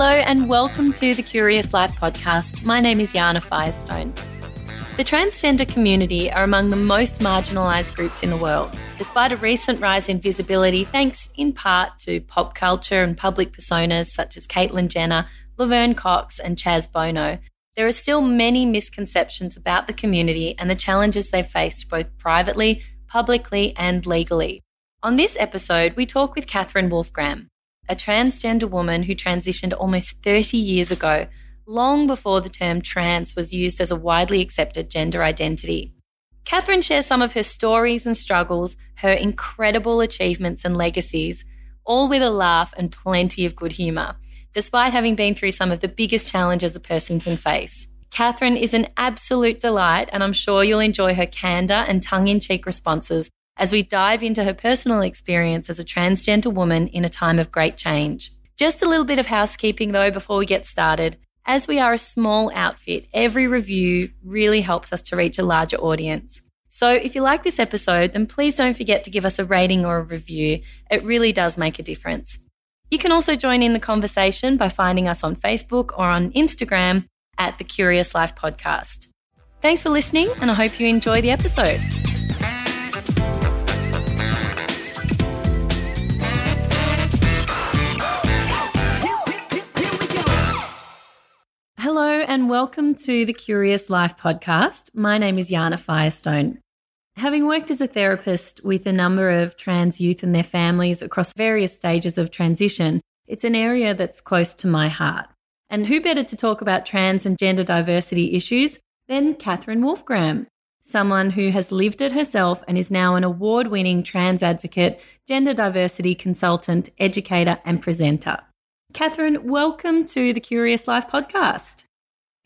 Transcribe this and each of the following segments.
Hello, and welcome to the Curious Life podcast. My name is Yana Firestone. The transgender community are among the most marginalised groups in the world, despite a recent rise in visibility thanks in part to pop culture and public personas such as Caitlyn Jenner, Laverne Cox, and Chaz Bono. There are still many misconceptions about the community and the challenges they've faced both privately, publicly, and legally. On this episode, we talk with Katherine Wolfgramme, a transgender woman who transitioned almost 30 years ago long before the term trans was used as a widely accepted gender identity. Katherine shares some of her stories and struggles, her incredible achievements and legacies, all with a laugh and plenty of good humour, despite having been through some of the biggest challenges a person can face. Katherine is an absolute delight, and I'm sure you'll enjoy her candour and tongue in cheek responses as we dive into her personal experience as a transgender woman in a time of great change. Just a little bit of housekeeping though before we get started. As we are a small outfit, every review really helps us to reach a larger audience. So if you like this episode, then please don't forget to give us a rating or a review. It really does make a difference. You can also join in the conversation by finding us on Facebook or on Instagram at the Curious Life Podcast. Thanks for listening, and I hope you enjoy the episode. Welcome to the Curious Life podcast. My name is Yana Firestone. Having worked as a therapist with a number of trans youth and their families across various stages of transition, it's an area that's close to my heart. And who better to talk about trans and gender diversity issues than Katherine Wolfgramme, someone who has lived it herself and is now an award winning trans advocate, gender diversity consultant, educator, and presenter. Katherine, welcome to the Curious Life podcast.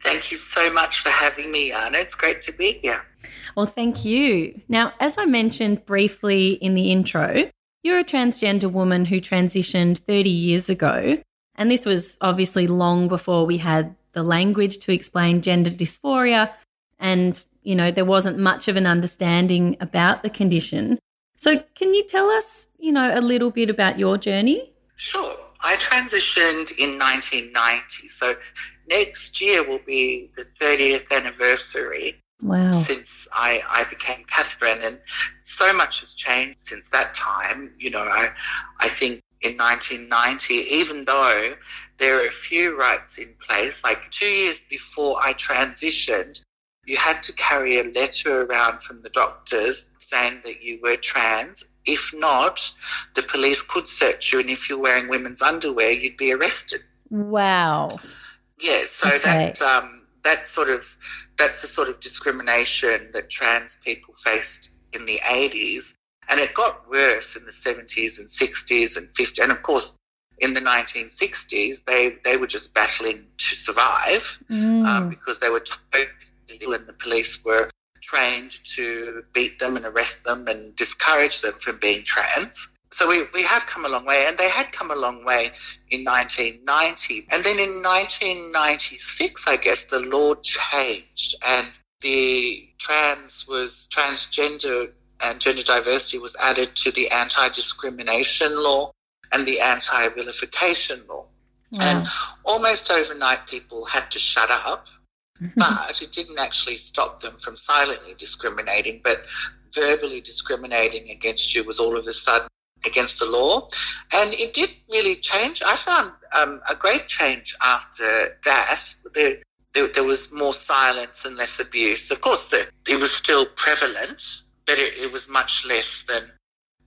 Thank you so much for having me, Anna. It's great to be here. Well, thank you. Now, as I mentioned briefly in the intro, you're a transgender woman who transitioned 30 years ago. And this was obviously long before we had the language to explain gender dysphoria. And, you know, there wasn't much of an understanding about the condition. So, can you tell us, you know, a little bit about your journey? Sure. I transitioned in 1990, so next year will be the 30th anniversary wow. since I, I became Katherine, and so much has changed since that time. You know, I, I think in 1990, even though there are a few rights in place, like two years before I transitioned, you had to carry a letter around from the doctors saying that you were trans if not, the police could search you, and if you're wearing women's underwear, you'd be arrested. Wow. Yeah, so okay. that um, that sort of that's the sort of discrimination that trans people faced in the 80s, and it got worse in the 70s and 60s and 50s, and of course in the 1960s they they were just battling to survive mm. um, because they were totally ill, and the police were trained to beat them and arrest them and discourage them from being trans. So we, we have come a long way, and they had come a long way in 1990. And then in 1996, I guess, the law changed and the trans was transgender and gender diversity was added to the anti-discrimination law and the anti-vilification law. Wow. And almost overnight, people had to shut up mm-hmm. but it didn't actually stop them from silently discriminating, but verbally discriminating against you was all of a sudden against the law. And it did really change. I found um, a great change after that. There, there, there, was more silence and less abuse. Of course, the, it was still prevalent, but it, it was much less than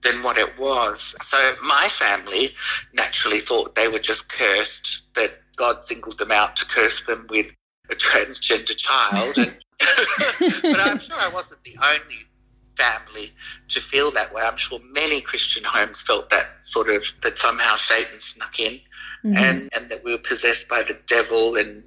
than what it was. So my family naturally thought they were just cursed, that God singled them out to curse them with a transgender child. And, but I'm sure I wasn't the only family to feel that way. I'm sure many Christian homes felt that sort of that somehow Satan snuck in mm-hmm. and, and that we were possessed by the devil and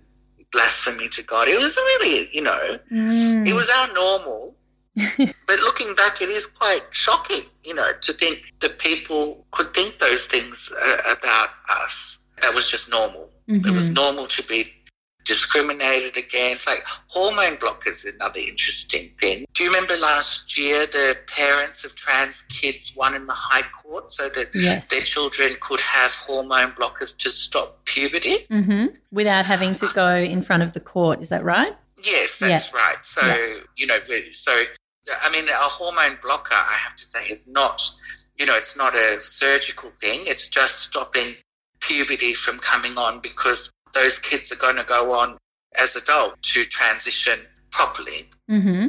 blasphemy to God. It was really, you know, mm. it was our normal. but looking back, it is quite shocking, you know, to think that people could think those things uh, about us. That was just normal. Mm-hmm. It was mm-hmm. normal to be discriminated against. Like hormone blockers another interesting thing. Do you remember last year the parents of trans kids won in the High Court so that yes. their children could have hormone blockers to stop puberty? Mm-hmm. Without having to go in front of the court, is that right? Yes, that's yeah. right. So, yeah. you know, so I mean, a hormone blocker, I have to say, is not, you know, it's not a surgical thing. It's just stopping puberty from coming on because those kids are going to go on as adults to transition properly. Mm-hmm.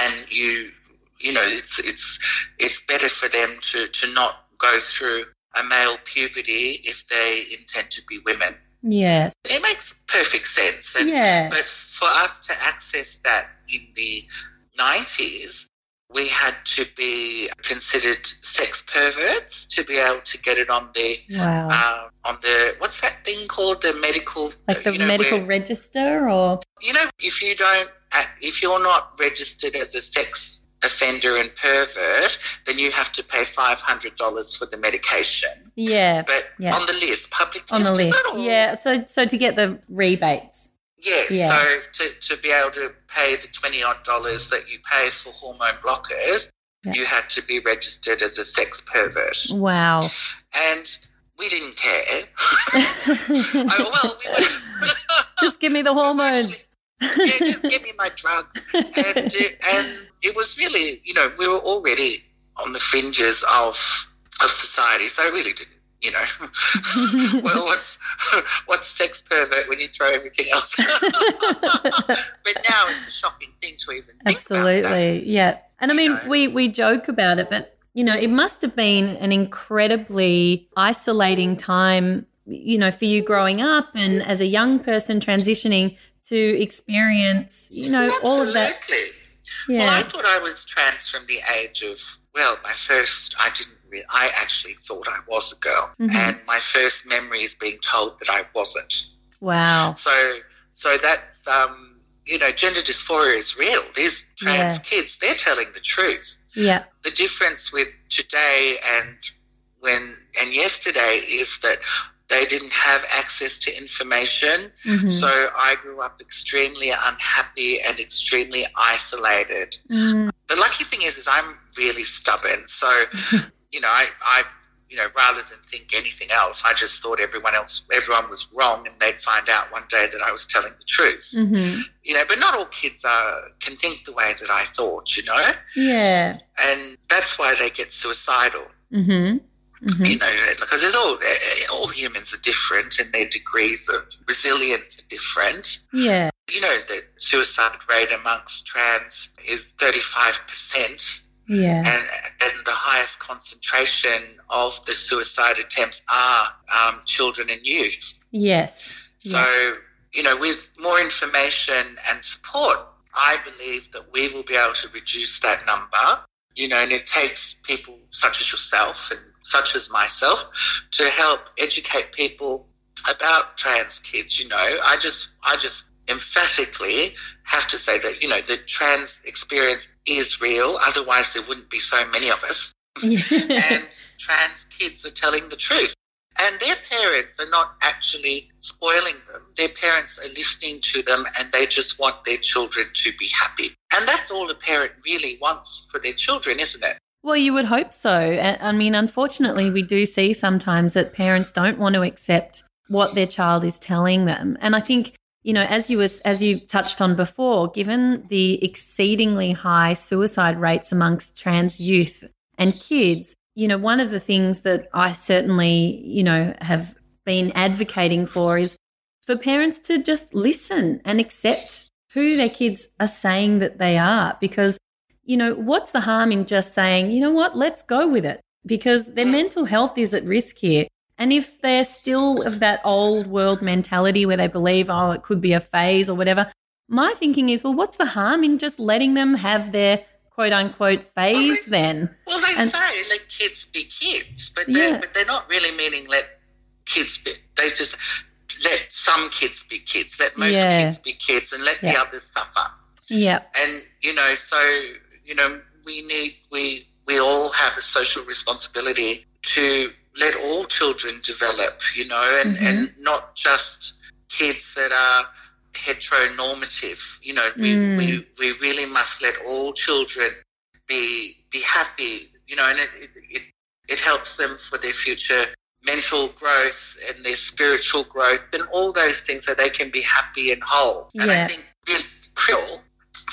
And you, you know, it's it's it's better for them to to not go through a male puberty if they intend to be women. Yes. It makes perfect sense. And, yeah. But for us to access that in the 90s, we had to be considered sex perverts to be able to get it on the wow. uh, on the what's that thing called? The medical like the you know, medical where, register or? You know if you don't if you're not registered as a sex offender and pervert then you have to pay five hundred dollars for the medication. Yeah but yeah. on the list public on list, the list yeah. So so to get the rebates yeah, yeah. so to, to be able to pay the 20 odd dollars that you pay for hormone blockers, yeah. you had to be registered as a sex pervert. Wow. And we didn't care. I, well, we just give me the hormones. yeah, just give me my drugs. And, it, and it was really, you know, we were already on the fringes of of society, so I really didn't you know, well, what's, what's sex pervert when you throw everything else? but now it's a shocking thing to even think Absolutely, yeah. And I mean, know. we we joke about it, but you know, it must have been an incredibly isolating time, you know, for you growing up and as a young person transitioning to experience, you know, Absolutely. all of that. Yeah. Well, I thought I was trans from the age of well, my first I didn't I actually thought I was a girl, mm-hmm. and my first memory is being told that I wasn't. Wow. So, so that's um, you know, gender dysphoria is real. These trans yeah. kids, they're telling the truth. Yeah. The difference with today and when and yesterday is that they didn't have access to information. Mm-hmm. So I grew up extremely unhappy and extremely isolated. Mm. The lucky thing is, is I'm really stubborn. So you know, I, I, you know, rather than think anything else, I just thought everyone else, everyone was wrong, and they'd find out one day that I was telling the truth. Mm-hmm. You know, but not all kids are can think the way that I thought. You know. Yeah. And that's why they get suicidal. Mm-hmm. Mm-hmm. You know, because there's all all humans are different, and their degrees of resilience are different. Yeah. You know, the suicide rate amongst trans is 35 percent yeah. And, and the highest concentration of the suicide attempts are um, children and youth. Yes. So, yeah. you know, with more information and support, I believe that we will be able to reduce that number. You know, and it takes people such as yourself and such as myself to help educate people about trans kids. You know, I just, I just emphatically have to say that, you know, the trans experience is real. Otherwise, there wouldn't be so many of us. and trans kids are telling the truth. And their parents are not actually spoiling them. Their parents are listening to them and they just want their children to be happy. And that's all a parent really wants for their children, isn't it? Well, you would hope so. I mean, unfortunately, we do see sometimes that parents don't want to accept what their child is telling them. And I think you know, as you was as you touched on before, given the exceedingly high suicide rates amongst trans youth and kids, you know, one of the things that I certainly, you know, have been advocating for is for parents to just listen and accept who their kids are saying that they are. Because you know, what's the harm in just saying, you know what, let's go with it because their mental health is at risk here. And if they're still of that old world mentality where they believe, oh, it could be a phase or whatever, my thinking is, well, what's the harm in just letting them have their quote unquote phase well, they, then? Well, they and, say let kids be kids, but they're, yeah. but they're not really meaning let kids be. They just let some kids be kids, let most yeah. kids be kids, and let yeah. the others suffer. Yeah. And, you know, so, you know, we need, we, we all have a social responsibility to let all children develop, you know, and, mm-hmm. and not just kids that are heteronormative. You know, we, mm. we, we really must let all children be be happy. You know, and it, it, it helps them for their future mental growth and their spiritual growth and all those things so they can be happy and whole. Yeah. And I think it's cruel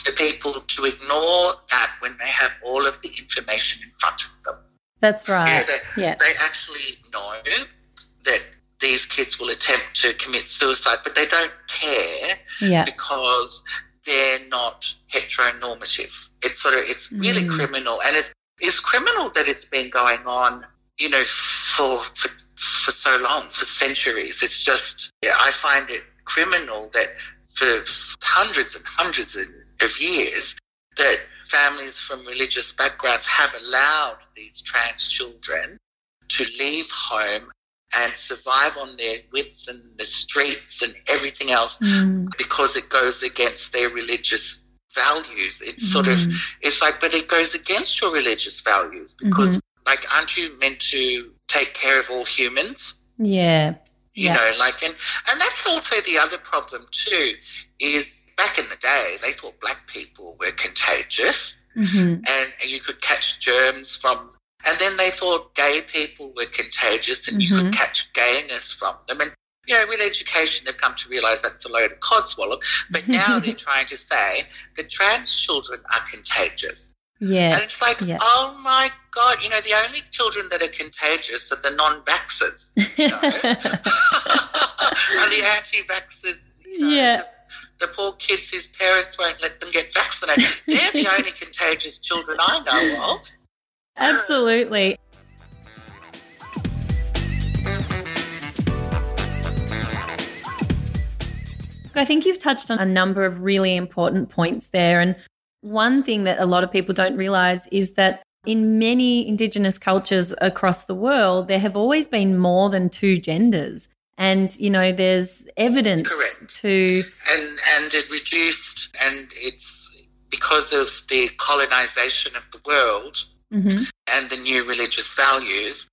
for people to ignore that when they have all of the information in front of them. That's right. Yeah, they, yeah. they actually know that these kids will attempt to commit suicide, but they don't care yeah. because they're not heteronormative. It's sort of it's really mm. criminal, and it's it's criminal that it's been going on, you know, for for for so long, for centuries. It's just yeah, I find it criminal that for hundreds and hundreds of years that families from religious backgrounds have allowed these trans children to leave home and survive on their wits and the streets and everything else mm. because it goes against their religious values. It's mm. sort of, mm. it's like, but it goes against your religious values because, mm-hmm. like, aren't you meant to take care of all humans? Yeah. You yeah. know, like, and, and that's also the other problem too, is back in the day, they thought black people were contagious. Mm-hmm. And you could catch germs from and then they thought gay people were contagious and mm-hmm. you could mm-hmm. catch gayness from them. And, you know, with education, they've come to realize that's a load of codswallop. But now they're trying to say that trans children are contagious. Yes. And it's like, yes. oh my God, you know, the only children that are contagious are the non vaxxers. You know? and the anti vaxxers. You know, yeah. The, poor kids whose parents won't let them get vaccinated. They're the only contagious children I know of. Absolutely. I think you've touched on a number of really important points there. And one thing that a lot of people don't realize is that in many Indigenous cultures across the world, there have always been more than two genders. And, you know, there's evidence Correct. to. And, and it reduced, and it's because of the colonization of the world, mm-hmm. and the new religious values,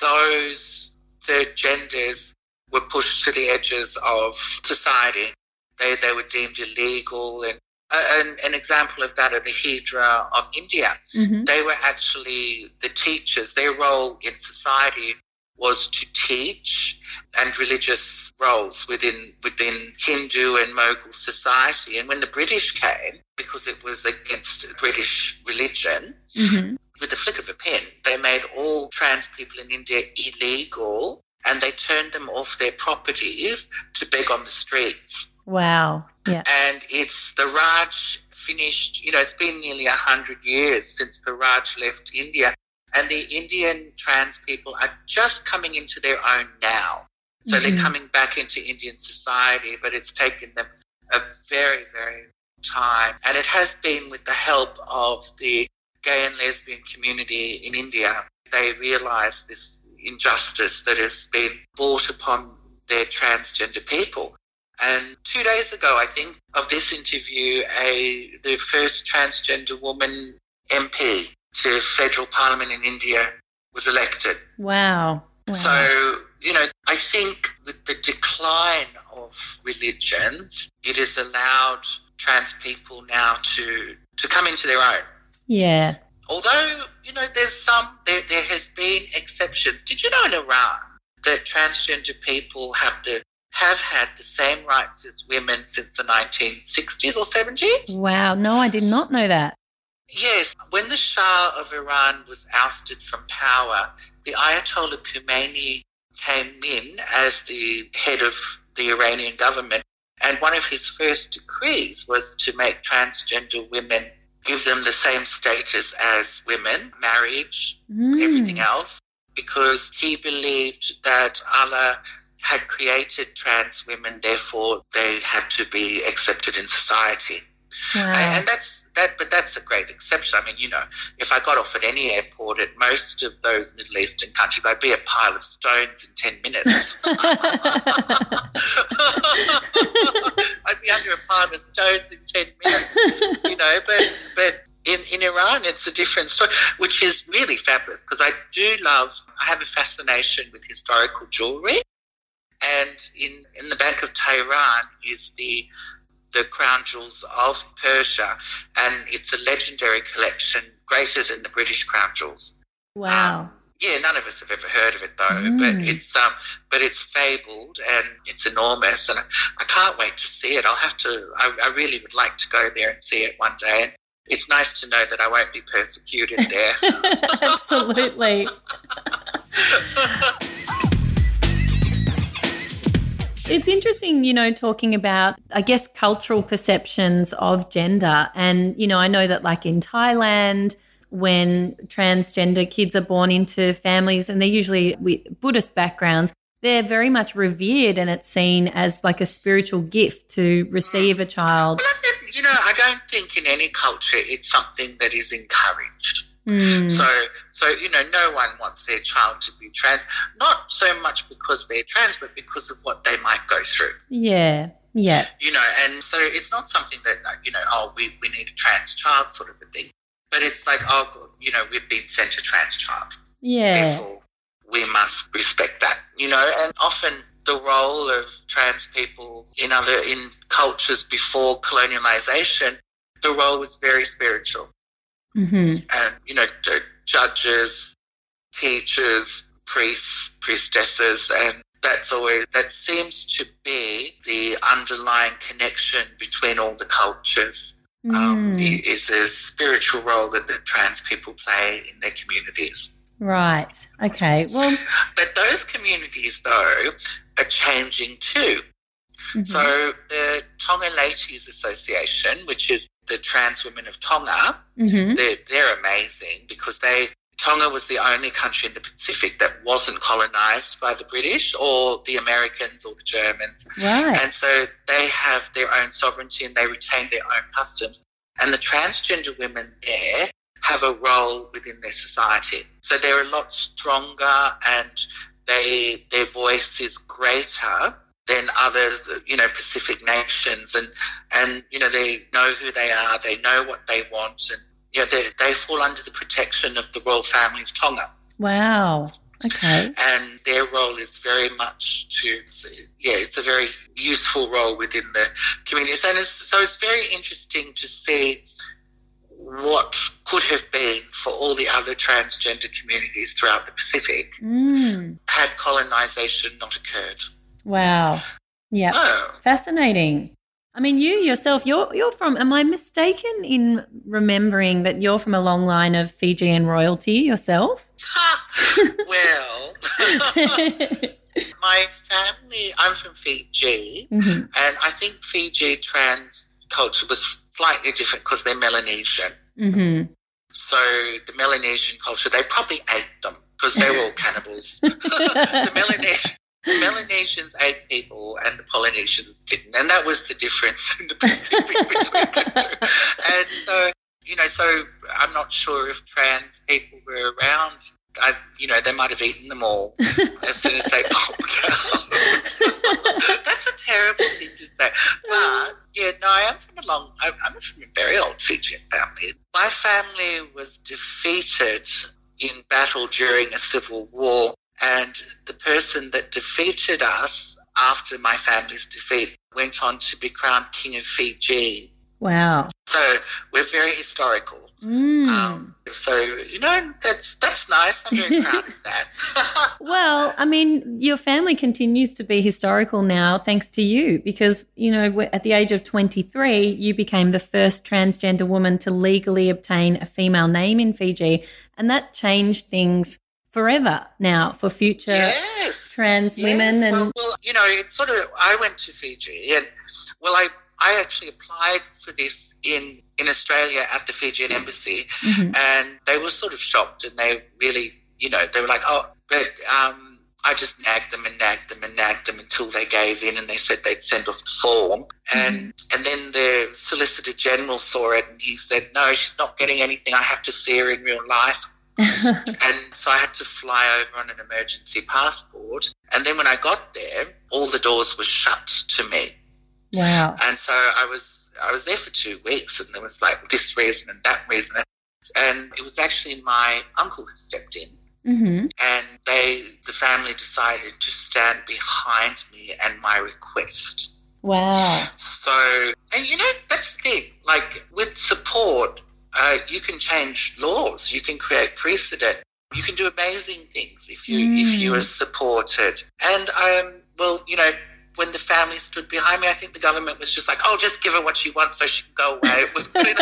those third genders were pushed to the edges of society. They, they were deemed illegal. And uh, an, an example of that are the Hijra of India. Mm-hmm. They were actually the teachers. Their role in society was to teach and religious roles within within Hindu and Mughal society. And when the British came, because it was against British religion, mm-hmm with the flick of a pen, they made all trans people in India illegal and they turned them off their properties to beg on the streets. Wow. Yeah. And it's the Raj finished, you know, it's been nearly a hundred years since the Raj left India. And the Indian trans people are just coming into their own now. So mm-hmm. they're coming back into Indian society, but it's taken them a very, very time. And it has been with the help of the gay and lesbian community in India, they realise this injustice that has been brought upon their transgender people. And two days ago, I think, of this interview, a the first transgender woman MP to federal parliament in India was elected. Wow. wow. So, you know, I think with the decline of religions, it has allowed trans people now to, to come into their own. Yeah. Although, you know, there's some, there, there has been exceptions. Did you know in Iran that transgender people have to have had the same rights as women since the 1960s or 70s? Wow. No, I did not know that. Yes. When the Shah of Iran was ousted from power, the Ayatollah Khomeini came in as the head of the Iranian government. And one of his first decrees was to make transgender women give them the same status as women, marriage, mm. everything else, because he believed that Allah had created trans women, therefore they had to be accepted in society. Wow. And, and that's that, but that's a great exception. I mean, you know, if I got off at any airport at most of those Middle Eastern countries, I'd be a pile of stones in 10 minutes. I'd be under a pile of stones in 10 minutes, you know, but, but in, in Iran, it's a different story, which is really fabulous because I do love, I have a fascination with historical jewelry. And in, in the Bank of Tehran is the the crown jewels of Persia, and it's a legendary collection, greater than the British crown jewels. Wow. Um, yeah, none of us have ever heard of it though, mm. but it's um, but it's fabled and it's enormous, and I can't wait to see it. I'll have to. I, I really would like to go there and see it one day. And it's nice to know that I won't be persecuted there. Absolutely. It's interesting, you know, talking about, I guess, cultural perceptions of gender. And, you know, I know that, like in Thailand, when transgender kids are born into families, and they're usually with Buddhist backgrounds, they're very much revered and it's seen as like a spiritual gift to receive a child. You know, I don't think in any culture it's something that is encouraged. Mm. So, so you know, no one wants their child to be trans. Not so much because they're trans, but because of what they might go through. Yeah, yeah. You know, and so it's not something that you know, oh, we, we need a trans child sort of a thing. But it's like, oh, you know, we've been sent a trans child. Yeah. Therefore, we must respect that. You know, and often the role of trans people in other in cultures before colonialization, the role was very spiritual. Mm-hmm. And, you know, judges, teachers, priests, priestesses, and that's always, that seems to be the underlying connection between all the cultures. Mm. Um, is the spiritual role that the trans people play in their communities. Right. Okay. Well, but those communities, though, are changing too. Mm-hmm. So the Tonga Ladies Association, which is the trans women of Tonga, mm-hmm. they're, they're amazing because they Tonga was the only country in the Pacific that wasn't colonized by the British or the Americans or the Germans. Right. And so they have their own sovereignty and they retain their own customs. And the transgender women there have a role within their society. So they're a lot stronger and they their voice is greater than other, you know, Pacific nations, and and you know they know who they are, they know what they want, and you know they they fall under the protection of the royal family of Tonga. Wow. Okay. And their role is very much to, yeah, it's a very useful role within the community. And it's, so it's very interesting to see what could have been for all the other transgender communities throughout the Pacific mm. had colonization not occurred. Wow. Yeah. Oh. Fascinating. I mean, you yourself, you're you're from. Am I mistaken in remembering that you're from a long line of Fijian royalty yourself? well, my family. I'm from Fiji, mm-hmm. and I think Fiji trans culture was slightly different because they're Melanesian. Mm-hmm. So the Melanesian culture, they probably ate them because they were all cannibals. the Melanesian Melanesians ate people and the Polynesians didn't. And that was the difference in the Pacific between the two. And so, you know, so I'm not sure if trans people were around. I, you know, they might have eaten them all as soon as they popped out. That's a terrible thing to say. But, yeah, no, I am from a long, I'm from a very old Fijian family. My family was defeated in battle during a civil war and the person that defeated us after my family's defeat went on to be crowned King of Fiji. Wow. So we're very historical. Mm. Um, so you know that's that's nice. I'm very proud of that. well, I mean, your family continues to be historical now, thanks to you, because you know at the age of 23, you became the first transgender woman to legally obtain a female name in Fiji, and that changed things forever now for future yes, trans yes. women and well, well, you know it's sort of i went to fiji and well i i actually applied for this in in australia at the fijian embassy mm-hmm. and they were sort of shocked and they really you know they were like oh but um I just nagged them and nagged them and nagged them until they gave in and they said they'd send off the form. And mm-hmm. and then the Solicitor General saw it and he said, No, she's not getting anything. I have to see her in real life. and so I had to fly over on an emergency passport. And then when I got there, all the doors were shut to me. Wow. And so I was I was there for two weeks and there was like this reason and that reason. And it was actually my uncle who stepped in Mm-hmm. And they, the family decided to stand behind me and my request. Wow. So, and you know, that's the thing. Like with support, uh, you can change laws, you can create precedent, you can do amazing things if you mm. if you are supported. And I am well, you know, when the family stood behind me, I think the government was just like, "Oh, just give her what she wants so she can go away." and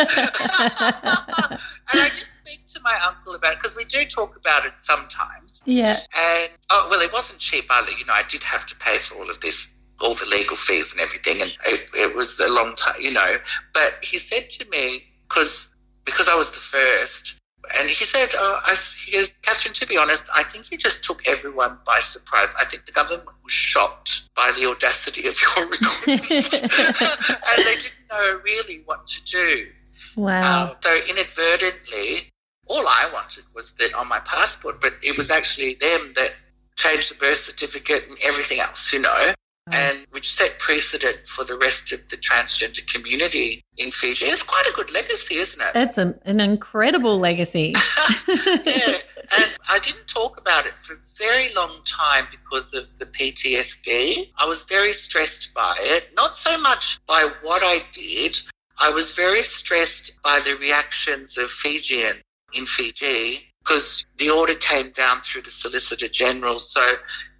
I did speak to my uncle about it because we do talk about it sometimes. Yeah. And oh well, it wasn't cheap either. You know, I did have to pay for all of this all the legal fees and everything, and it, it was a long time, you know. But he said to me, because because I was the first, and he said, oh, I, he goes, Katherine, to be honest, I think you just took everyone by surprise. I think the government was shocked by the audacity of your request, and they didn't know really what to do. Wow. Uh, so inadvertently, all I wanted was that on my passport, but it was actually them that changed the birth certificate and everything else, you know Oh. and which set precedent for the rest of the transgender community in Fiji. It's quite a good legacy, isn't it? It's a, an incredible legacy. yeah, and I didn't talk about it for a very long time because of the PTSD. I was very stressed by it, not so much by what I did. I was very stressed by the reactions of Fijian in Fiji because the order came down through the Solicitor General. So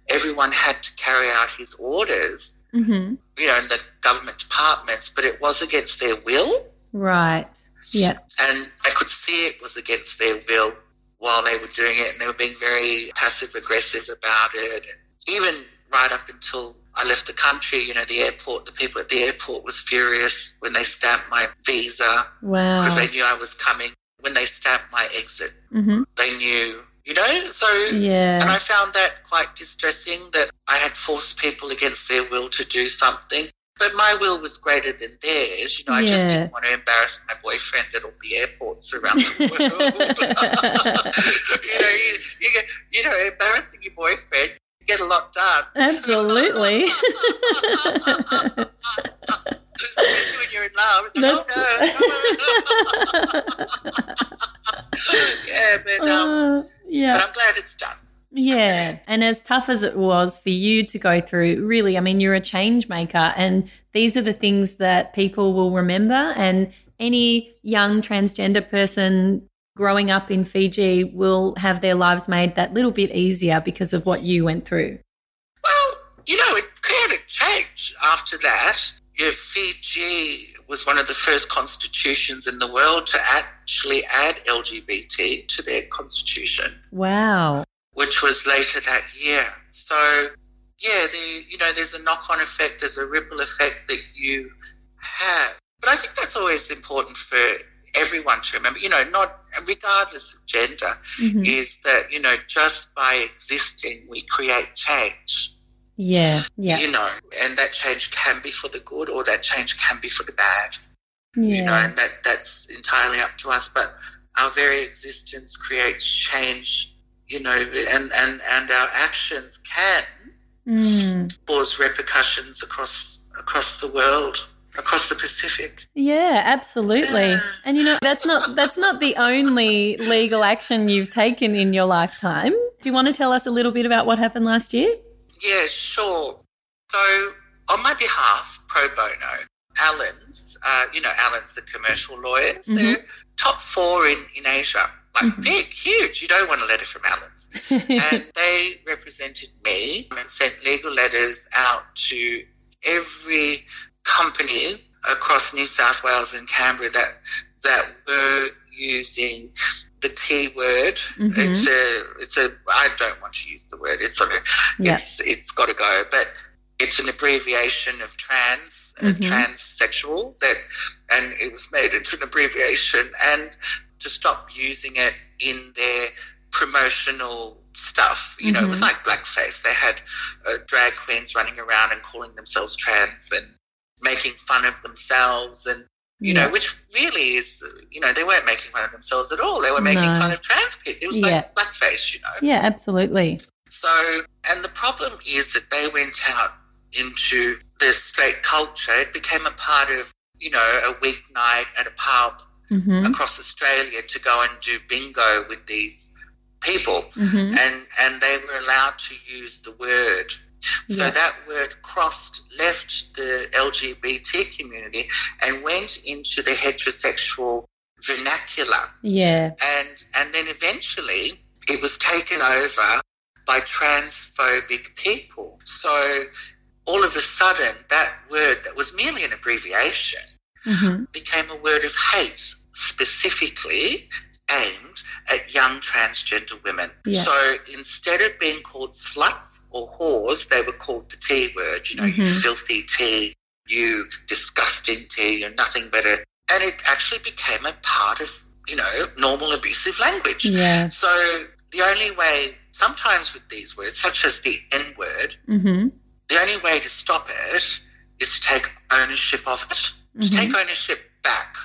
everyone had to carry out his orders, mm-hmm. you know, in the government departments, but it was against their will. Right. Yeah. And I could see it was against their will while they were doing it, and they were being very passive aggressive about it. And even right up until I left the country, you know, the airport, the people at the airport was furious when they stamped my visa. Wow. Because they knew I was coming. When they stamped my exit, mm-hmm. they knew you know? So, yeah. and I found that quite distressing that I had forced people against their will to do something. But my will was greater than theirs. You know, I yeah. just didn't want to embarrass my boyfriend at all the airports around the world. you know, you, you, get, you know, embarrassing your boyfriend, you get a lot done. Absolutely. Especially when you're in love. Like, oh, no. yeah, but um, yeah. But I'm glad it's done. Yeah. And as tough as it was for you to go through, really, I mean, you're a change maker. And these are the things that people will remember. And any young transgender person growing up in Fiji will have their lives made that little bit easier because of what you went through. Well, you know, it kind of changed after that. Yeah, Fiji was one of the first constitutions in the world to actually add LGBT to their constitution. Wow. Which was later that year. So, yeah, the, you know, there's a knock on effect, there's a ripple effect that you have. But I think that's always important for everyone to remember, you know, not regardless of gender, mm-hmm. is that, you know, just by existing, we create change. Yeah, yeah. You know, and that change can be for the good or that change can be for the bad. Yeah. You know, and that, that's entirely up to us. But our very existence creates change, you know, and, and, and our actions can mm. cause repercussions across across the world across the Pacific. Yeah, absolutely. Yeah. And you know, that's not that's not the only legal action you've taken in your lifetime. Do you want to tell us a little bit about what happened last year? Yeah, sure. So, on my behalf, pro bono, Allens, uh, you know, Allens, the commercial lawyers, Mhm. they're top four in, in Asia. Like Mhm. big, huge. You don't want a letter from Allens. and they represented me and sent legal letters out to every company across New South Wales and Canberra that that were using the T word. Mhm. It's a it's a I don't want to use the word. It's sort of Yeah. it's it's got to go, but it's an abbreviation of trans uh, Mhm. transsexual that and it was made into an abbreviation and to stop using it in their promotional stuff. You know, it was Mhm. like blackface. They had uh, drag queens running around and calling themselves trans and making fun of themselves and you know, which really is, you know, they weren't making fun of themselves at all. They were making No. fun of trans people. It was Yeah. like blackface, you know. Yeah, absolutely. So, and the problem is that they went out into the straight culture. It became a part of, you know, a weeknight at a pub hmm across Australia to go and do bingo with these people, Mm-hmm. and and they were allowed to use the word. So that word crossed, left the LGBT community, and went into the heterosexual vernacular, Yeah. and and then eventually it was taken over by transphobic people. So all of a sudden, that word that was merely an abbreviation Mm-hmm. became a word of hate, specifically aimed at young transgender women. Yeah. So instead of being called sluts or whores, they were called the T word, you know, you Mhm. filthy T, you disgusting T, you're nothing better. And it actually became a part of, you know, normal abusive language. Yeah. So the only way, sometimes with these words, such as the N word, Mm-hmm. the only way to stop it is to take ownership of it, to Mhm. take ownership back.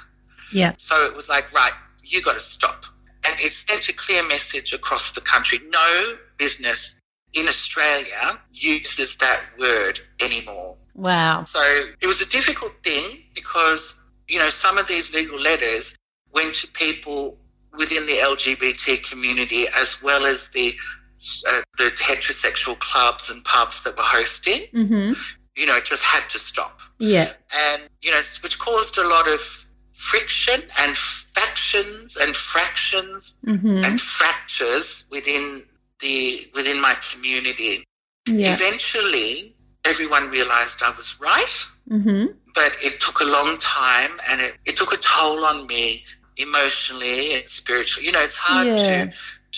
Yeah. So it was like, right, you got to stop. And it sent a clear message across the country. No business in Australia uses that word anymore. Wow. So it was a difficult thing because, you know, some of these legal letters went to people within the LGBT community as well as the uh, the heterosexual clubs and pubs that were hosting. Mm-hmm. You know, it just had to stop Yeah. and you know, which caused a lot of friction and factions and fractions Mm-hmm. and fractures within the within my community. Yeah. Eventually, everyone realised I was right, Mm-hmm. but it took a long time, and it, it took a toll on me emotionally and spiritually. You know, it's hard Yeah. to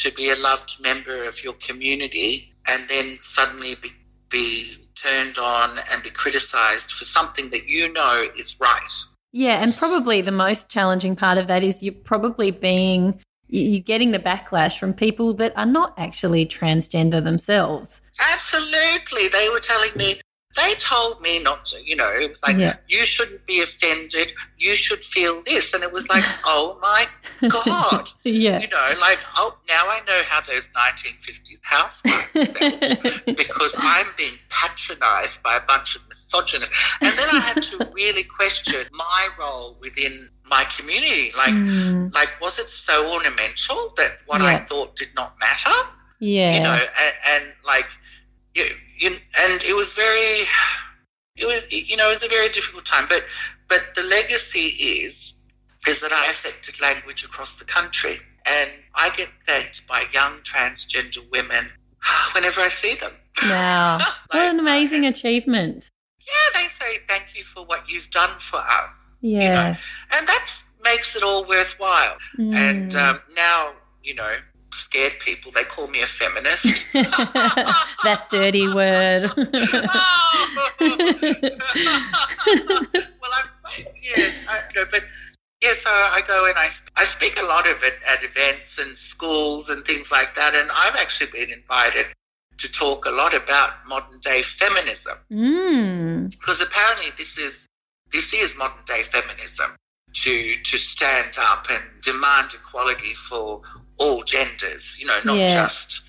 to be a loved member of your community and then suddenly be, be turned on and be criticised for something that you know is right. Yeah, and probably the most challenging part of that is you're probably being you- you're getting the backlash from people that are not actually transgender themselves. Absolutely. They were telling me, they told me not to, you know, it was like, Yeah. you shouldn't be offended. You should feel this. And it was like, oh my God. Yeah. You know, like, oh, now I know how those 1950s housewives felt because I'm being patronized by a bunch of misogynists. And then I had to really question my role within my community. Like, Mm, like was it so ornamental that what I thought did not matter? yeah. you know, and, and like, you, you, and it was very, it was, you know, it was a very difficult time. But, but the legacy is, is that I affected language across the country, and I get thanked by young transgender women whenever I see them. wow. What an Like, amazing achievement. Yeah, they say thank you for what you've done for us, Yeah. and that makes it all worthwhile. And Mm. um, now, you know, scared people, they call me a feminist. that dirty word. well, I'm yes, I, you know, but yes, I, I go and I, I speak a lot of it at events and schools and things like that, and I've actually been invited to talk a lot about modern day feminism mm. because apparently this is this is modern day feminism to to stand up and demand equality for all genders, you know, not Yeah. just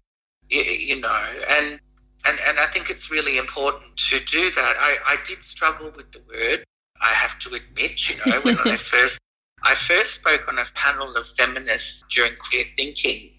you, know, and and and I think it's really important to do that. I I did struggle with the word. I have to admit, you know, when I first I first spoke on a panel of feminists during queer thinking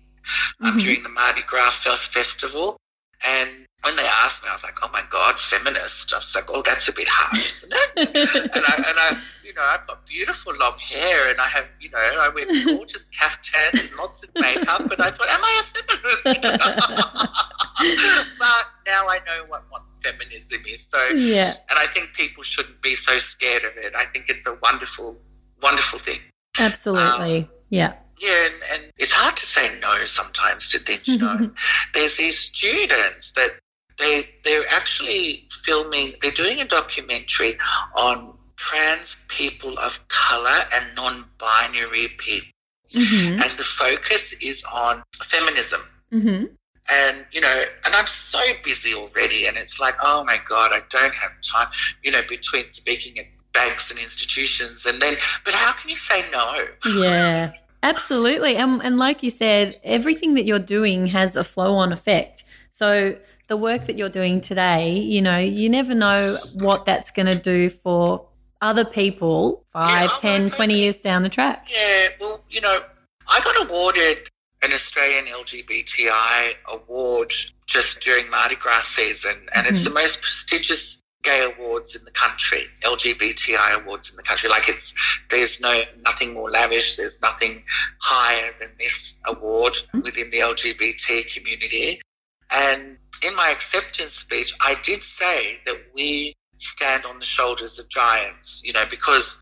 um, Mhm. during the Mardi Gras Fest Festival. And when they asked me, I was like, oh my God, feminist. I was like, oh, that's a bit harsh, isn't it? and I, and I, you know, I've got beautiful long hair and I have, you know, I wear gorgeous caftans and lots of makeup. And I thought, am I a feminist? but now I know what, what feminism is. So, yeah. and I think people shouldn't be so scared of it. I think it's a wonderful, wonderful thing. Absolutely. Um, yeah. Yeah, and, and it's hard to say no sometimes to things, you know. There's these students that they they're actually filming they're doing a documentary on trans people of colour and non binary people. hmm And the focus is on feminism. hmm And, you know, and I'm so busy already and it's like, oh my God, I don't have time, you know, between speaking at banks and institutions and then but how can you say no? Yeah. Absolutely. And, and like you said, everything that you're doing has a flow on effect. So the work that you're doing today, you know, you never know what that's going to do for other people Yeah, five, ten, twenty years down the track. Yeah, well, you know, I got awarded an Australian LGBTI award just during Mardi Gras season, and mm-hmm. it's the most prestigious gay awards in the country, LGBTI awards in the country. Like it's there's no nothing more lavish, there's nothing higher than this award mm-hmm. within the LGBT community. And in my acceptance speech, I did say that we stand on the shoulders of giants, you know, because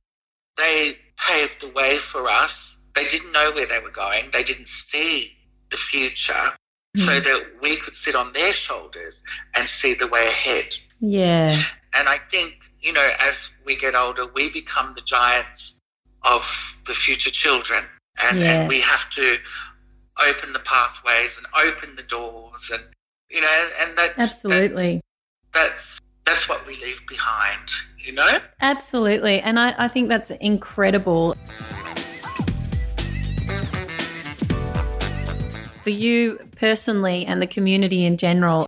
they paved the way for us. They didn't know where they were going. They didn't see the future mm-hmm. so that we could sit on their shoulders and see the way ahead. Yeah. And I think, you know, as we get older, we become the giants of the future children. And, yeah. and we have to open the pathways and open the doors and you know and that's absolutely that's, that's that's what we leave behind you know absolutely and I, I think that's incredible for you personally and the community in general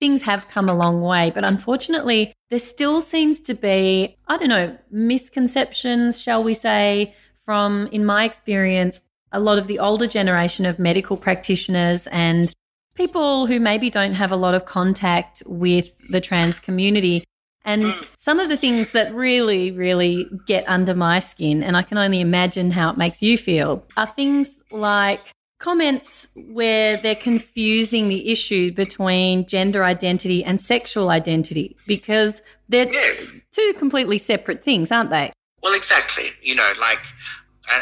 things have come a long way, but unfortunately, there still seems to be, I don't know, misconceptions, shall we say, from, in my experience, a lot of the older generation of medical practitioners and people who maybe don't have a lot of contact with the trans community. And some of the things that really, really get under my skin, and I can only imagine how it makes you feel, are things like comments where they're confusing the issue between gender identity and sexual identity because they're yes. two completely separate things, aren't they? Well, exactly. You know, like,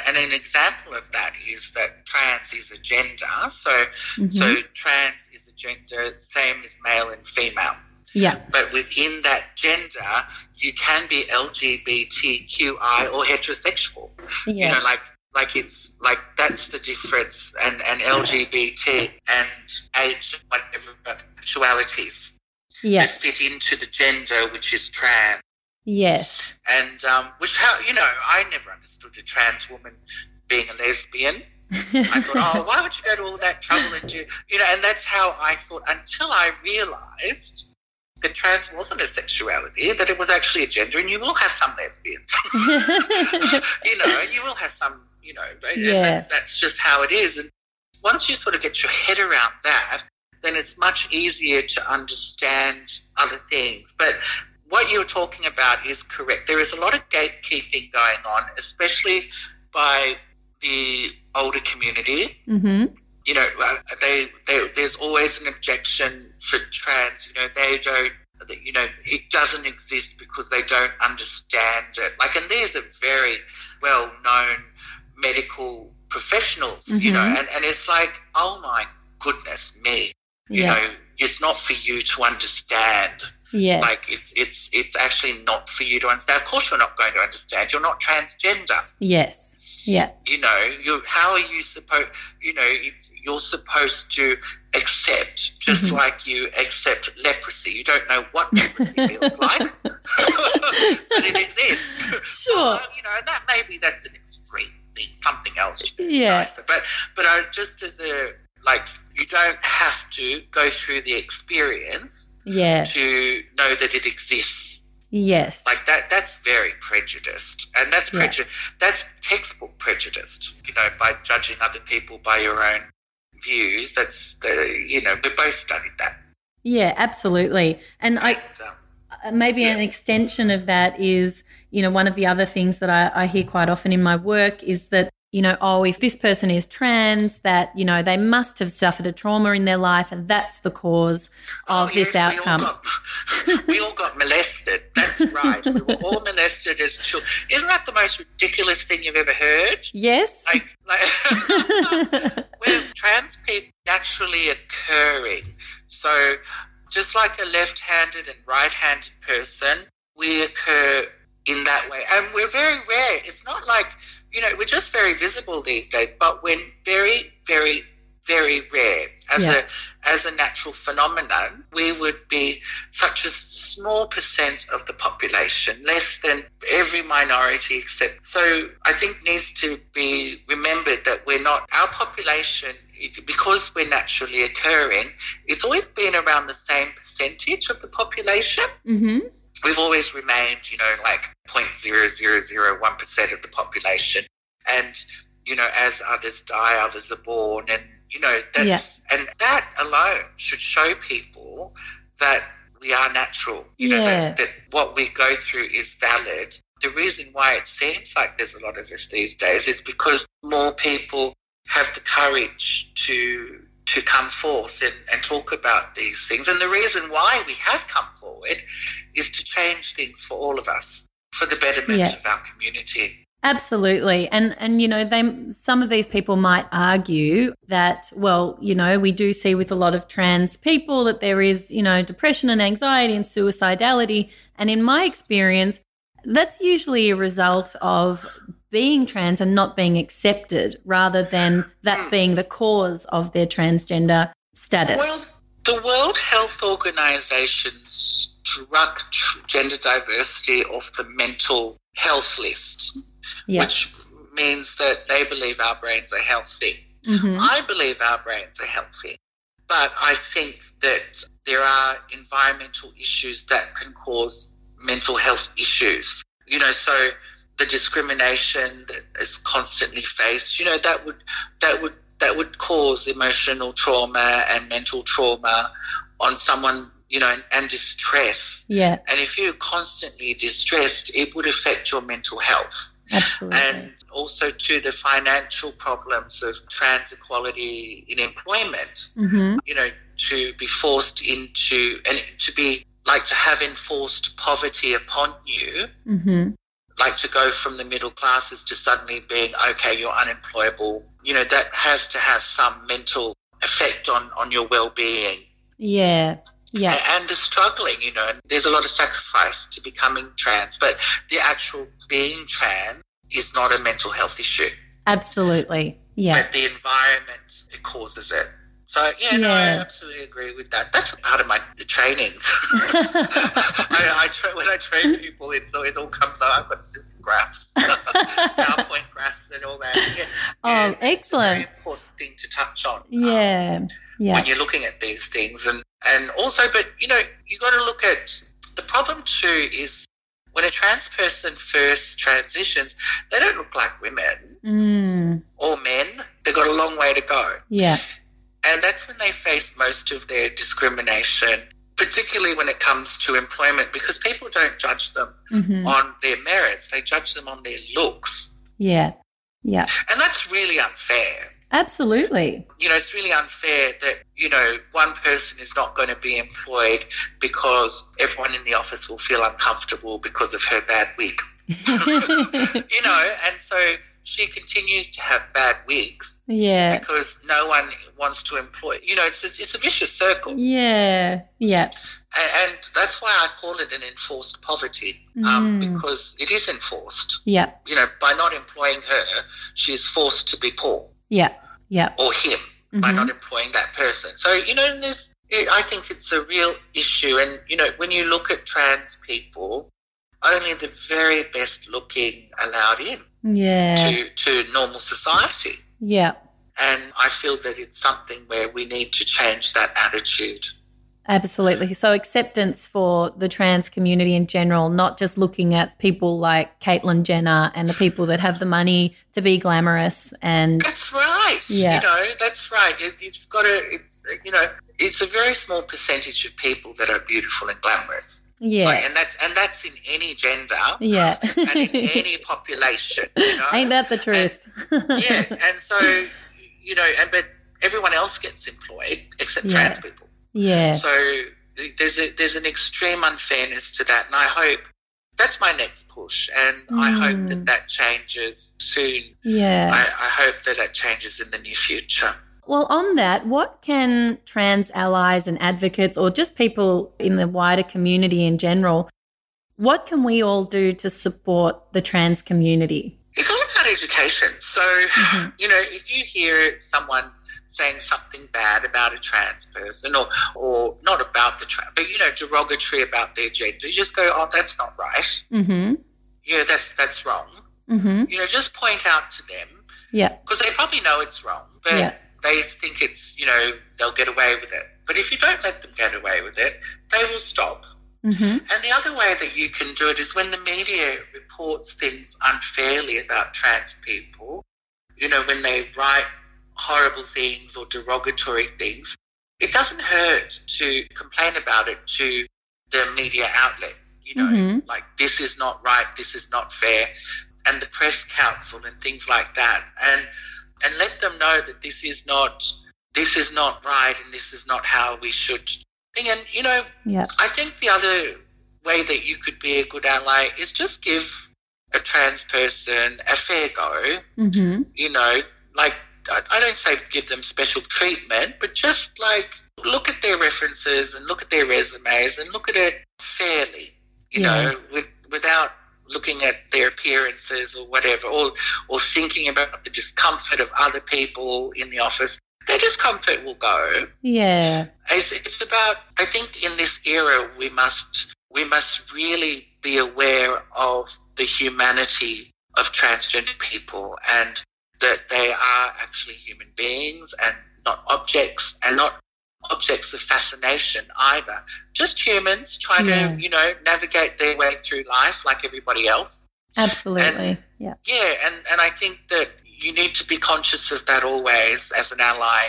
and, an example of that is that trans is a gender. So, mm-hmm. so trans is a gender same as male and female. Yeah. But within that gender, you can be LGBTQI or heterosexual. Yeah. You know, like like it's like that's the difference, and and LGBT and age, whatever sexualities yeah. fit into the gender, which is trans. Yes. And um, which how you know I never understood a trans woman being a lesbian. I thought, oh, why would you go to all that trouble and do you know? And that's how I thought until I realised that trans wasn't a sexuality, that it was actually a gender, and you will have some lesbians. you know, you will have some you know, yeah. that's, that's just how it is. And once you sort of get your head around that, then it's much easier to understand other things. But what you're talking about is correct. There is a lot of gatekeeping going on, especially by the older community. Mm-hmm. You know, uh, they, they, there's always an objection for trans. You know, they don't. You know, it doesn't exist because they don't understand it. Like, and these are very well known medical professionals, mm-hmm. you know, and, and it's like, oh my goodness me, you yeah. know, it's not for you to understand. Yes. Like it's it's it's actually not for you to understand. Of course you're not going to understand. You're not transgender. Yes. Yeah. You know, you how are you supposed you know, you're supposed to accept just mm-hmm. like you accept leprosy. You don't know what leprosy feels like. but it exists. Sure. Uh, you know, that maybe that's an extreme something else. Yeah. Nicer. But but I just as a like you don't have to go through the experience yeah. to know that it exists. Yes. Like that that's very prejudiced. And that's preju- yeah. that's textbook prejudiced, you know, by judging other people by your own views. That's the you know, we both studied that. Yeah, absolutely. And, and I um, maybe yeah. an extension of that is, you know, one of the other things that I, I hear quite often in my work is that you know, oh, if this person is trans, that, you know, they must have suffered a trauma in their life and that's the cause oh, of oh, this yes, outcome. We all, got, we all got molested. That's right. we were all molested as children. Isn't that the most ridiculous thing you've ever heard? Yes. Like, like we're trans people naturally occurring. So just like a left handed and right handed person, we occur in that way. And we're very rare. It's not like, you know, we're just very visible these days, but we're very, very, very rare. As yeah. a as a natural phenomenon, we would be such a small percent of the population, less than every minority except so I think needs to be remembered that we're not our population because we're naturally occurring, it's always been around the same percentage of the population. Mm-hmm. We've always remained, you know, like 0.0001% of the population. And, you know, as others die, others are born. And You know, that's, yeah. and that alone should show people that we are natural. You yeah. know, that, that what we go through is valid. The reason why it seems like there's a lot of this these days is because more people have the courage to to come forth and, and talk about these things. And the reason why we have come forward is to change things for all of us, for the betterment yeah. of our community. Absolutely. And and you know, they some of these people might argue that well, you know, we do see with a lot of trans people that there is, you know, depression and anxiety and suicidality, and in my experience, that's usually a result of being trans and not being accepted rather than that hmm. being the cause of their transgender status. Well, the World Health Organization struck gender diversity off the mental health list yeah. which means that they believe our brains are healthy. Mm-hmm. I believe our brains are healthy, but I think that there are environmental issues that can cause mental health issues. You know, so the discrimination that is constantly faced, you know, that would that would that would cause emotional trauma and mental trauma on someone, you know, and, and distress. Yeah. And if you're constantly distressed, it would affect your mental health. Absolutely. And also to the financial problems of trans equality in employment. Mm-hmm. You know, to be forced into and to be like to have enforced poverty upon you. Mm-hmm. Like to go from the middle classes to suddenly being okay, you're unemployable. You know that has to have some mental effect on on your well being. Yeah, yeah. And the struggling, you know, there's a lot of sacrifice to becoming trans, but the actual being trans is not a mental health issue. Absolutely. Yeah. But the environment it causes it. So yeah, yeah, no, I absolutely agree with that. That's part of my training. I, I tra- when I train people, it's it all comes out. I've got graphs, PowerPoint graphs, and all that. Yeah. Oh, and excellent! It's very important thing to touch on. Yeah, um, yeah. When you're looking at these things, and and also, but you know, you got to look at the problem too. Is when a trans person first transitions, they don't look like women mm. or men. They've got a long way to go. Yeah. And that's when they face most of their discrimination, particularly when it comes to employment, because people don't judge them mm-hmm. on their merits, they judge them on their looks. Yeah. Yeah. And that's really unfair. Absolutely. You know, it's really unfair that, you know, one person is not going to be employed because everyone in the office will feel uncomfortable because of her bad wig. you know, and so she continues to have bad wigs. Yeah. Because no one wants to employ. You know, it's a, it's a vicious circle. Yeah. Yeah. And, and that's why I call it an enforced poverty, um, mm. because it is enforced. Yeah. You know, by not employing her, she is forced to be poor. Yeah. Yeah. Or him mm-hmm. by not employing that person. So, you know, there's, I think it's a real issue. And, you know, when you look at trans people, only the very best looking allowed in yeah. to, to normal society. Yeah. And I feel that it's something where we need to change that attitude. Absolutely. So acceptance for the trans community in general, not just looking at people like Caitlyn Jenner and the people that have the money to be glamorous and That's right. Yeah. You know, that's right. It, you've got to it's you know, it's a very small percentage of people that are beautiful and glamorous. Yeah. Like, and that's and that's in any gender. Yeah. and in any population. You know? Ain't that the truth? And, yeah. And so you know, and but everyone else gets employed except yeah. trans people. Yeah. So there's a, there's an extreme unfairness to that, and I hope that's my next push, and mm. I hope that that changes soon. Yeah. I, I hope that that changes in the near future. Well, on that, what can trans allies and advocates, or just people in the wider community in general, what can we all do to support the trans community? It's all about education. So, mm-hmm. you know, if you hear someone saying something bad about a trans person or, or not about the trans, but, you know, derogatory about their gender, you just go, oh, that's not right. Mm-hmm. Yeah, that's, that's wrong. Mm-hmm. You know, just point out to them. Yeah. Because they probably know it's wrong, but yeah. They think it's, you know, they'll get away with it. But if you don't let them get away with it, they will stop. Mm-hmm. And the other way that you can do it is when the media reports things unfairly about trans people, you know, when they write horrible things or derogatory things, it doesn't hurt to complain about it to the media outlet. You know, mm-hmm. like this is not right, this is not fair, and the press council and things like that, and and let them know that this is not this is not right and this is not how we should think. And you know, yeah. I think the other way that you could be a good ally is just give a trans person a fair go. Mm-hmm. You know, like I don't say give them special treatment, but just like look at their references and look at their resumes and look at it fairly, you yeah. know, with, without looking at their appearances or whatever, or, or thinking about the discomfort of other people in the office. Their discomfort will go. Yeah. It's, it's about, I think in this era, we must, we must really be aware of the humanity of transgender people and that they are actually human beings and not objects and not objects of fascination either. Just humans trying yeah. to, you know, navigate their way through life like everybody else. Absolutely. And, yeah. Yeah, and, and I think that you need to be conscious of that always as an ally.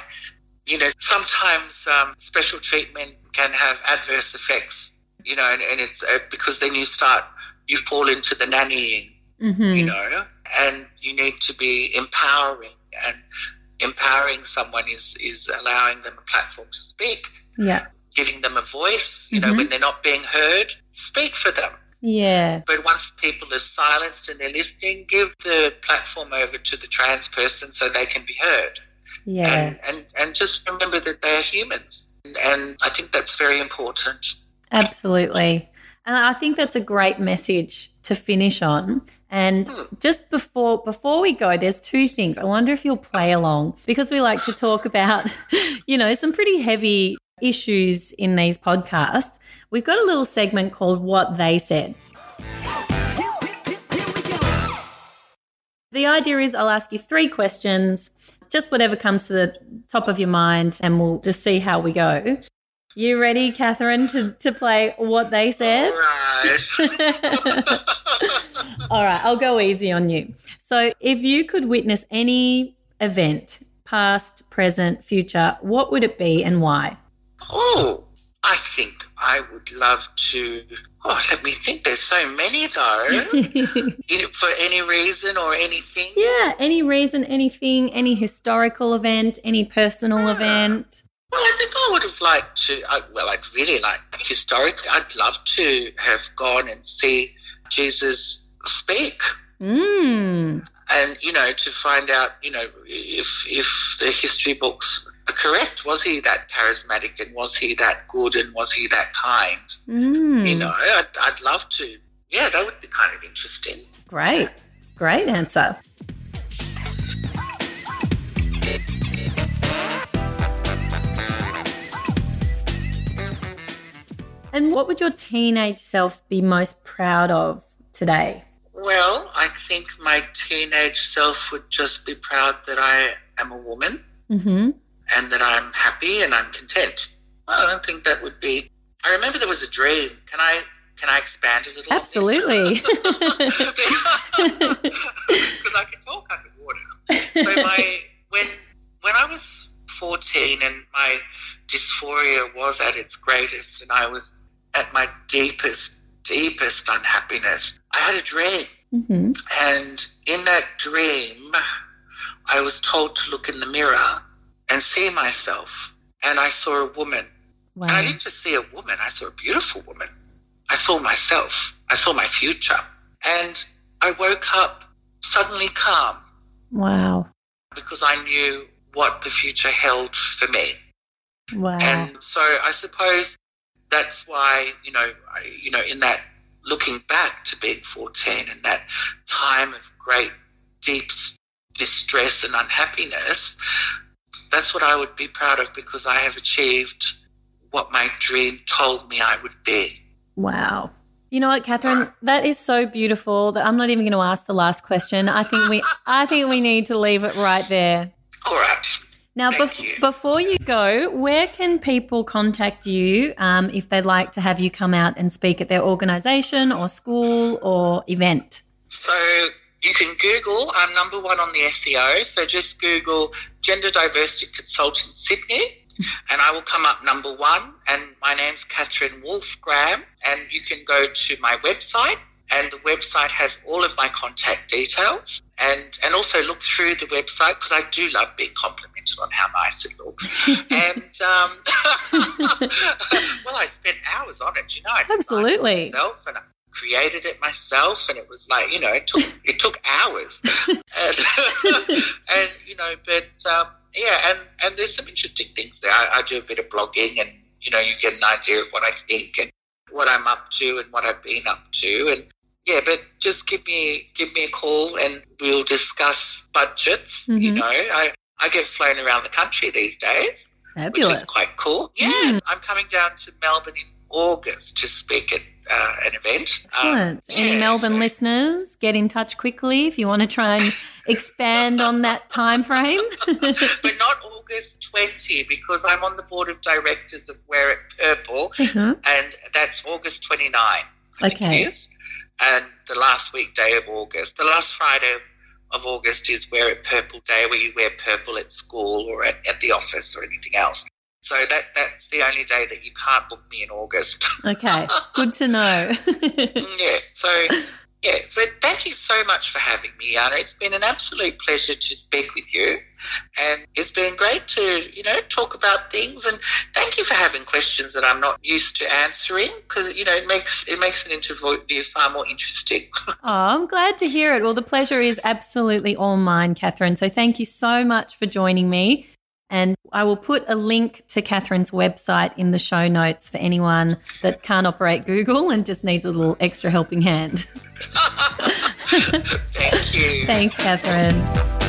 You know, sometimes um, special treatment can have adverse effects, you know, and, and it's uh, because then you start, you fall into the nannying, mm-hmm. you know, and you need to be empowering and empowering someone is is allowing them a platform to speak yeah. giving them a voice you mm-hmm. know when they're not being heard speak for them. Yeah. But once people are silenced and they're listening give the platform over to the trans person so they can be heard. Yeah. And and, and just remember that they are humans. And, and i think that's very important. Absolutely. And I think that's a great message to finish on. And hmm. just before before we go, there's two things. I wonder if you'll play along because we like to talk about, you know, some pretty heavy issues in these podcasts. We've got a little segment called What They Said. The idea is I'll ask you three questions, just whatever comes to the top of your mind, and we'll just see how we go. You ready, Katherine, to, to play what they said? All right. All right, I'll go easy on you. So, if you could witness any event, past, present, future, what would it be and why? Oh, I think I would love to. Oh, let me think. There's so many though. For any reason or anything? Yeah, any reason, anything, any historical event, any personal yeah. event. Well, I think I would have liked to. I, well, I'd really like historically. I'd love to have gone and see Jesus speak, mm. and you know, to find out, you know, if if the history books are correct. Was he that charismatic, and was he that good, and was he that kind? Mm. You know, I'd, I'd love to. Yeah, that would be kind of interesting. Great, great answer. And what would your teenage self be most proud of today? Well, I think my teenage self would just be proud that I am a woman mm-hmm. and that I'm happy and I'm content. Well, I don't think that would be. I remember there was a dream. Can I can I expand a little? Absolutely. Because I can talk underwater. So my when when I was fourteen and my dysphoria was at its greatest, and I was at my deepest, deepest unhappiness, I had a dream. Mm-hmm. And in that dream, I was told to look in the mirror and see myself. And I saw a woman. Wow. And I didn't just see a woman, I saw a beautiful woman. I saw myself, I saw my future. And I woke up suddenly calm. Wow. Because I knew what the future held for me. Wow. And so I suppose that's why you know I, you know in that looking back to being 14 and that time of great deep distress and unhappiness that's what I would be proud of because I have achieved what my dream told me I would be. Wow. You know what, Katherine? That is so beautiful that I'm not even going to ask the last question. I think we, I think we need to leave it right there. All right. Now, bef- before you go, where can people contact you um, if they'd like to have you come out and speak at their organisation or school or event? So you can Google, I'm number one on the SEO, so just Google Gender Diversity Consultant Sydney and I will come up number one. And my name's Katherine Wolfgramme, and you can go to my website, and the website has all of my contact details. And, and also look through the website because I do love being complimented on how nice it looks. and um, well, I spent hours on it. You know, I absolutely. Myself and I created it myself, and it was like you know, it took it took hours. and, and you know, but um, yeah, and, and there's some interesting things there. I, I do a bit of blogging, and you know, you get an idea of what I think and what I'm up to and what I've been up to, and yeah, but just give me give me a call and we'll discuss budgets. Mm-hmm. You know, I I get flown around the country these days, Fabulous. which is quite cool. Yeah, mm. I'm coming down to Melbourne in August to speak at uh, an event. Excellent. Um, Any yeah, Melbourne so. listeners, get in touch quickly if you want to try and expand on that time frame. but not August 20 because I'm on the board of directors of Wear It Purple, mm-hmm. and that's August 29. okay. And the last weekday of August, the last Friday of August is Wear It Purple Day, where you wear purple at school or at, at the office or anything else. So that that's the only day that you can't book me in August. Okay, good to know. yeah. So yeah, so thank you so much for having me, Anna. It's been an absolute pleasure to speak with you, and it's been great to you know talk about things. And thank you for having questions that I'm not used to answering because you know it makes it makes an interview far more interesting. oh, I'm glad to hear it. Well, the pleasure is absolutely all mine, Katherine. So thank you so much for joining me. And I will put a link to Katherine's website in the show notes for anyone that can't operate Google and just needs a little extra helping hand. Thank you. Thanks, Katherine.